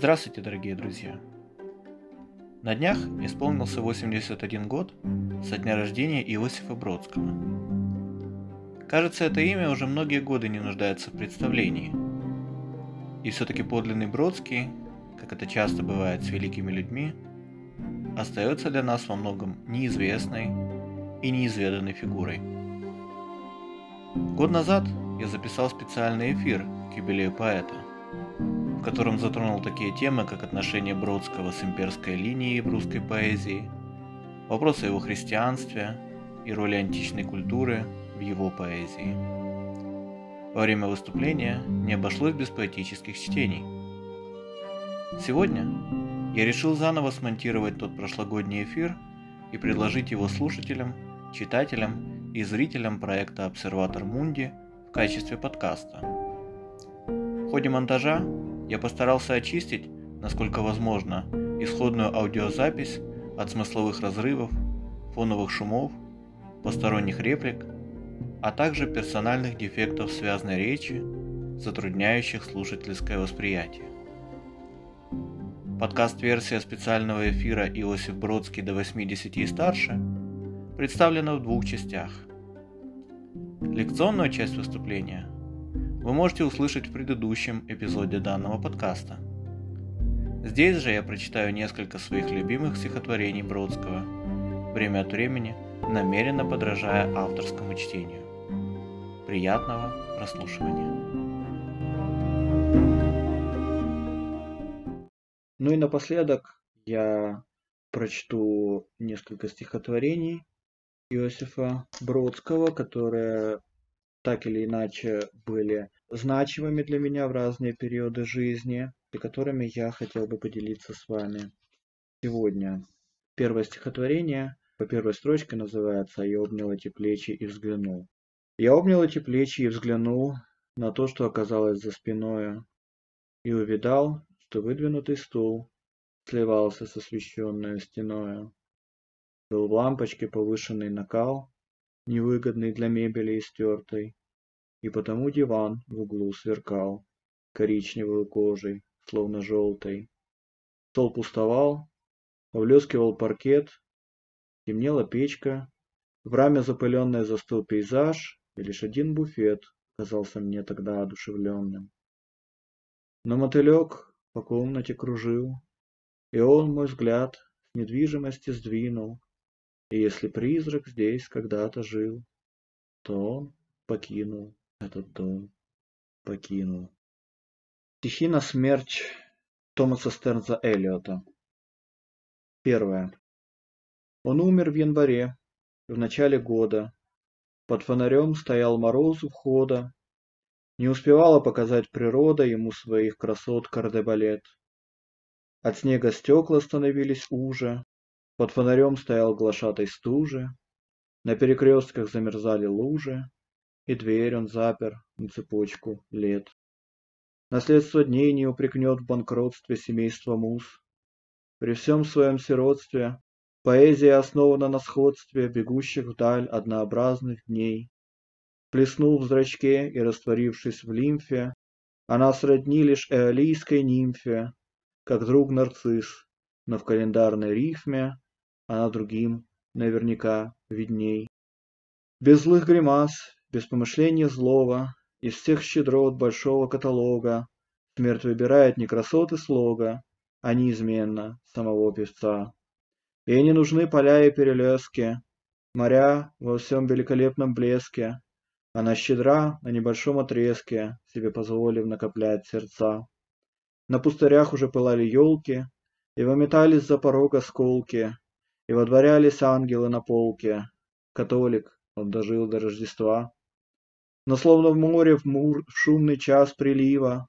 Здравствуйте, дорогие друзья! На днях исполнился 81 год со дня рождения Иосифа Бродского. Кажется, это имя уже многие годы не нуждается в представлении. И все-таки подлинный Бродский, как это часто бывает с великими людьми, остается для нас во многом неизвестной и неизведанной фигурой. Год назад я записал специальный эфир к юбилею поэта – в котором затронул такие темы, как отношение Бродского с имперской линией в русской поэзии, вопросы его христианстве и роли античной культуры в его поэзии. Во время выступления не обошлось без поэтических чтений. Сегодня я решил заново смонтировать тот прошлогодний эфир и предложить его слушателям, читателям и зрителям проекта «Обсерватор Мунди» в качестве подкаста. В ходе монтажа я постарался очистить, насколько возможно, исходную аудиозапись от смысловых разрывов, фоновых шумов, посторонних реплик, а также персональных дефектов связной речи, затрудняющих слушательское восприятие. Подкаст-версия специального эфира «Иосиф Бродский до 80 и старше» представлена в двух частях. Лекционную часть выступления – вы можете услышать в предыдущем эпизоде данного подкаста. Здесь же я прочитаю несколько своих любимых стихотворений Бродского, время от времени намеренно подражая авторскому чтению. Приятного прослушивания. Ну и напоследок я прочту несколько стихотворений Иосифа Бродского, которые так или иначе были значимыми для меня в разные периоды жизни и которыми я хотел бы поделиться с вами сегодня. Первое стихотворение по первой строчке называется «Я обнял эти плечи и взглянул». Я обнял эти плечи и взглянул на то, что оказалось за спиною, и увидал, что выдвинутый стул сливался с освещенной стеною. Был в лампочке повышенный накал, невыгодный для мебели истертой, и потому диван в углу сверкал коричневой кожей, словно желтой. Стол пустовал, повлескивал паркет, темнела печка, в раме запыленный застыл пейзаж, и лишь один буфет казался мне тогда одушевленным. Но мотылек по комнате кружил, и он мой взгляд с недвижимости сдвинул, и если призрак здесь когда-то жил, то он покинул этот дом, покинул. Стихи на смерть Томаса Стернза Эллиота. Первое. Он умер в январе, в начале года. Под фонарем стоял мороз у входа. Не успевала показать природа ему своих красот кардебалет. От снега стекла становились уже, под фонарем стоял глашатай стужи, На перекрестках замерзали лужи, И дверь он запер на цепочку лет. Наследство дней не упрекнет в банкротстве семейства муз. При всем своем сиротстве Поэзия основана на сходстве Бегущих вдаль однообразных дней. Плеснул в зрачке и растворившись в лимфе, Она сродни лишь эолийской нимфе, Как друг нарцисс, но в календарной рифме она другим наверняка видней. Без злых гримас, без помышления злого, Из всех щедрот большого каталога Смерть выбирает не красоты слога, А неизменно самого певца. Ей не нужны поля и перелески, Моря во всем великолепном блеске. Она щедра на небольшом отрезке, Себе позволив накоплять сердца. На пустырях уже пылали елки, И выметались за порог осколки, и водворялись ангелы на полке. Католик, он дожил до Рождества. Но словно в море в, мур, в шумный час прилива,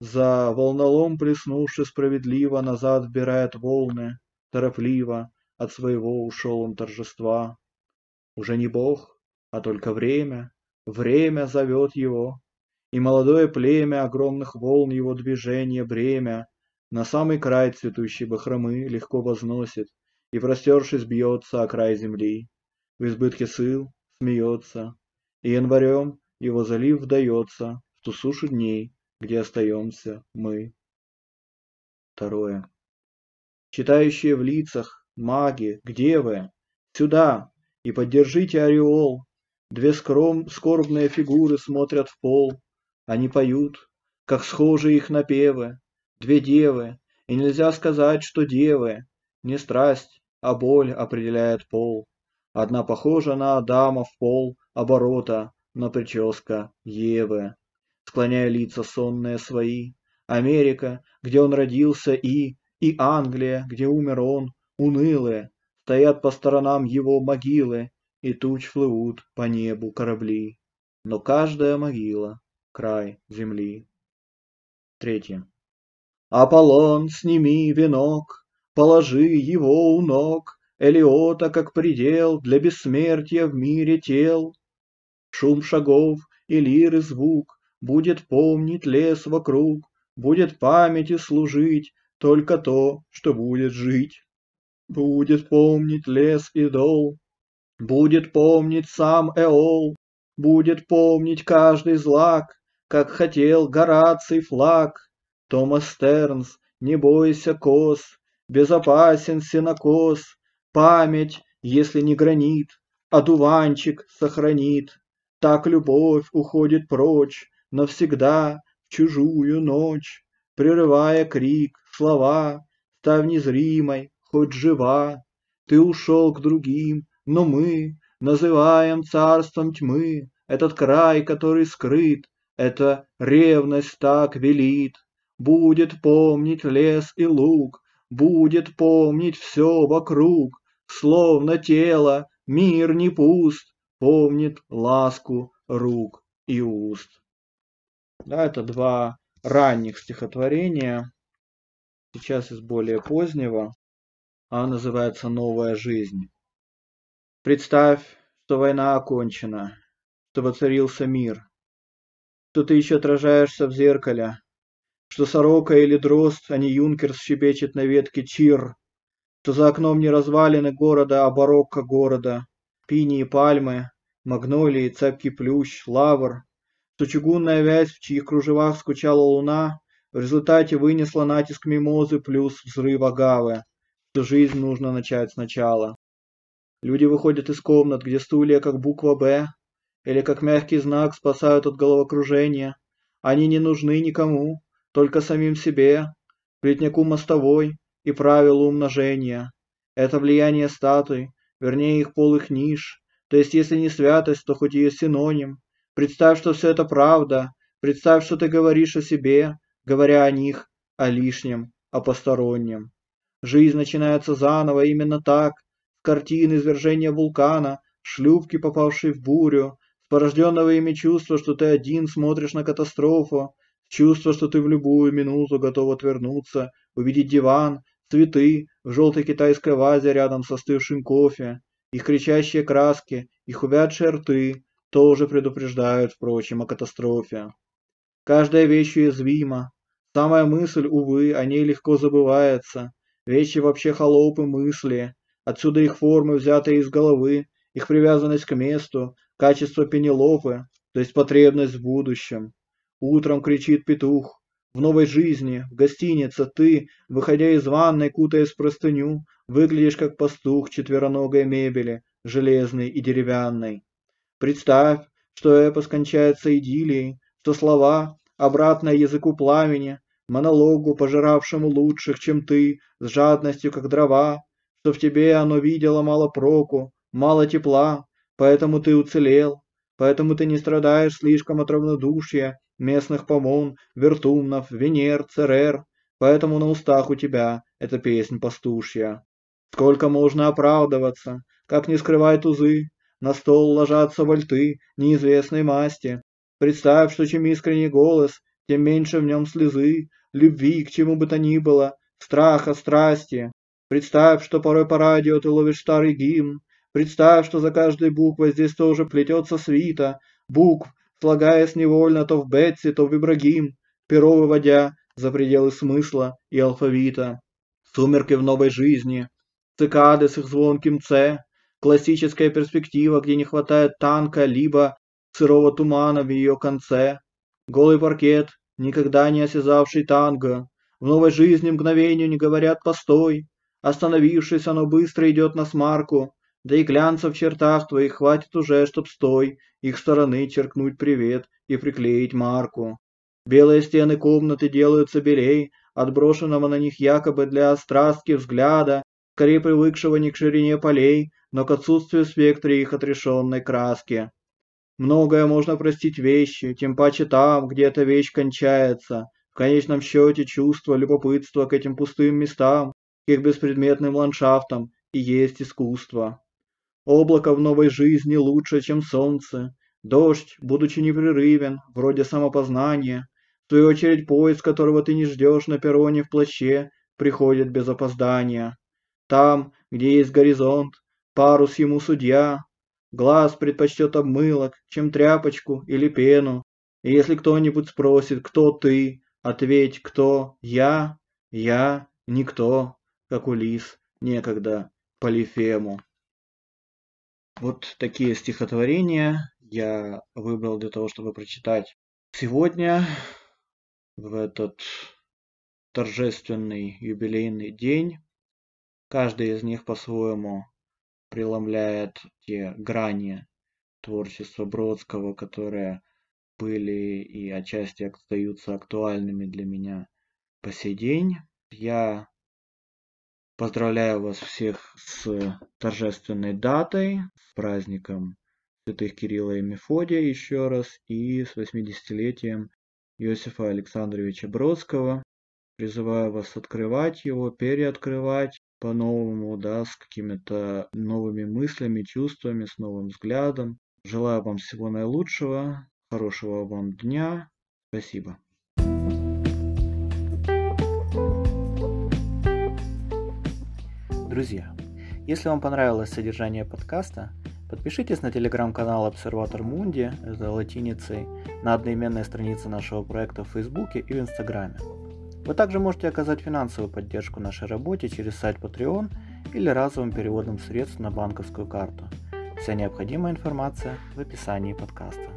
За волнолом плеснувши справедливо, Назад вбирает волны, торопливо, От своего ушел он торжества. Уже не Бог, а только время, Время зовет его, И молодое племя огромных волн Его движения бремя На самый край цветущей бахромы Легко возносит, и, простершись, бьется о край земли. В избытке сил смеется, и январем его залив вдается в ту сушу дней, где остаемся мы. Второе. Читающие в лицах, маги, где вы? Сюда! И поддержите ореол. Две скром... скорбные фигуры смотрят в пол. Они поют, как схожи их напевы. Две девы, и нельзя сказать, что девы. Не страсть, а боль определяет пол. Одна похожа на Адама в пол оборота, но прическа Евы. Склоняя лица сонные свои, Америка, где он родился, и, и Англия, где умер он, унылые, стоят по сторонам его могилы, и туч плывут по небу корабли. Но каждая могила — край земли. Третье. Аполлон, сними венок, положи его у ног Элиота как предел для бессмертия в мире тел. Шум шагов и лиры звук будет помнить лес вокруг, Будет памяти служить только то, что будет жить. Будет помнить лес и дол, будет помнить сам Эол, Будет помнить каждый злак, как хотел Гораций флаг. Томас Стернс, не бойся кос, безопасен сенокос, Память, если не гранит, одуванчик сохранит. Так любовь уходит прочь навсегда чужую ночь, Прерывая крик, слова, Став незримой, хоть жива. Ты ушел к другим, но мы Называем царством тьмы Этот край, который скрыт, Это ревность так велит. Будет помнить лес и луг, Будет помнить все вокруг, Словно тело, мир не пуст, Помнит ласку рук и уст. Да, это два ранних стихотворения. Сейчас из более позднего. Она называется «Новая жизнь». Представь, что война окончена, что воцарился мир, что ты еще отражаешься в зеркале, что сорока или дрозд, а не юнкер щебечет на ветке чир, что за окном не развалины города, а барокко города, пини и пальмы, магнолии, цепкий плющ, лавр, что чугунная вязь, в чьих кружевах скучала луна, в результате вынесла натиск мимозы плюс взрыв агавы, что жизнь нужно начать сначала. Люди выходят из комнат, где стулья как буква «Б» или как мягкий знак спасают от головокружения. Они не нужны никому, только самим себе, плетняку мостовой и правилу умножения. Это влияние статуй, вернее их полых ниш, то есть если не святость, то хоть ее синоним, Представь, что все это правда. Представь, что ты говоришь о себе, говоря о них, о лишнем, о постороннем. Жизнь начинается заново именно так, с картины извержения вулкана, шлюпки, попавшей в бурю, с порожденного ими чувства, что ты один смотришь на катастрофу, чувство, что ты в любую минуту готов отвернуться, увидеть диван, цветы в желтой китайской вазе рядом со остывшим кофе, их кричащие краски, их увядшие рты, тоже предупреждают, впрочем, о катастрофе. Каждая вещь уязвима. Самая мысль, увы, о ней легко забывается. Вещи вообще холопы мысли. Отсюда их формы, взятые из головы, их привязанность к месту, качество пенелопы, то есть потребность в будущем. Утром кричит петух. В новой жизни, в гостинице ты, выходя из ванной, кутаясь в простыню, выглядишь как пастух четвероногой мебели, железной и деревянной. Представь, что эпос кончается идиллией, что слова, обратное языку пламени, монологу, пожиравшему лучших, чем ты, с жадностью, как дрова, что в тебе оно видело мало проку, мало тепла, поэтому ты уцелел, поэтому ты не страдаешь слишком от равнодушия местных помон, вертумнов, венер, церер, поэтому на устах у тебя эта песнь пастушья. Сколько можно оправдываться, как не скрывай тузы, на стол ложатся вольты неизвестной масти. Представь, что чем искренний голос, тем меньше в нем слезы, любви к чему бы то ни было, страха, страсти. Представь, что порой по радио ты ловишь старый гимн. Представь, что за каждой буквой здесь тоже плетется свита, букв, слагаясь невольно то в Бетси, то в Ибрагим, перо выводя за пределы смысла и алфавита. Сумерки в новой жизни, цикады с их звонким «ц», Классическая перспектива, где не хватает танка, либо сырого тумана в ее конце. Голый паркет, никогда не осязавший танго. В новой жизни мгновению не говорят «постой». Остановившись, оно быстро идет на смарку. Да и глянца в чертах твоих хватит уже, чтоб стой, их стороны черкнуть привет и приклеить марку. Белые стены комнаты делаются белей, отброшенного на них якобы для острастки взгляда, скорее привыкшего не к ширине полей, но к отсутствию спектра их отрешенной краски. Многое можно простить вещи, тем паче там, где эта вещь кончается. В конечном счете чувство, любопытство к этим пустым местам, к их беспредметным ландшафтам и есть искусство. Облако в новой жизни лучше, чем солнце. Дождь, будучи непрерывен, вроде самопознания, в свою очередь поезд, которого ты не ждешь на перроне в плаще, приходит без опоздания. Там, где есть горизонт, парус ему судья, глаз предпочтет обмылок, чем тряпочку или пену. И если кто-нибудь спросит, кто ты, ответь, кто я, я никто, как Улис некогда Полифему. Вот такие стихотворения я выбрал для того, чтобы прочитать сегодня, в этот торжественный юбилейный день. Каждый из них по-своему преломляет те грани творчества Бродского, которые были и отчасти остаются актуальными для меня по сей день. Я Поздравляю вас всех с торжественной датой, с праздником святых Кирилла и Мефодия еще раз и с 80-летием Иосифа Александровича Бродского. Призываю вас открывать его, переоткрывать по-новому, да, с какими-то новыми мыслями, чувствами, с новым взглядом. Желаю вам всего наилучшего, хорошего вам дня. Спасибо. Друзья, если вам понравилось содержание подкаста, подпишитесь на телеграм-канал Обсерватор Мунди, это латиницей, на одноименной странице нашего проекта в Фейсбуке и в Инстаграме. Вы также можете оказать финансовую поддержку нашей работе через сайт Patreon или разовым переводом средств на банковскую карту. Вся необходимая информация в описании подкаста.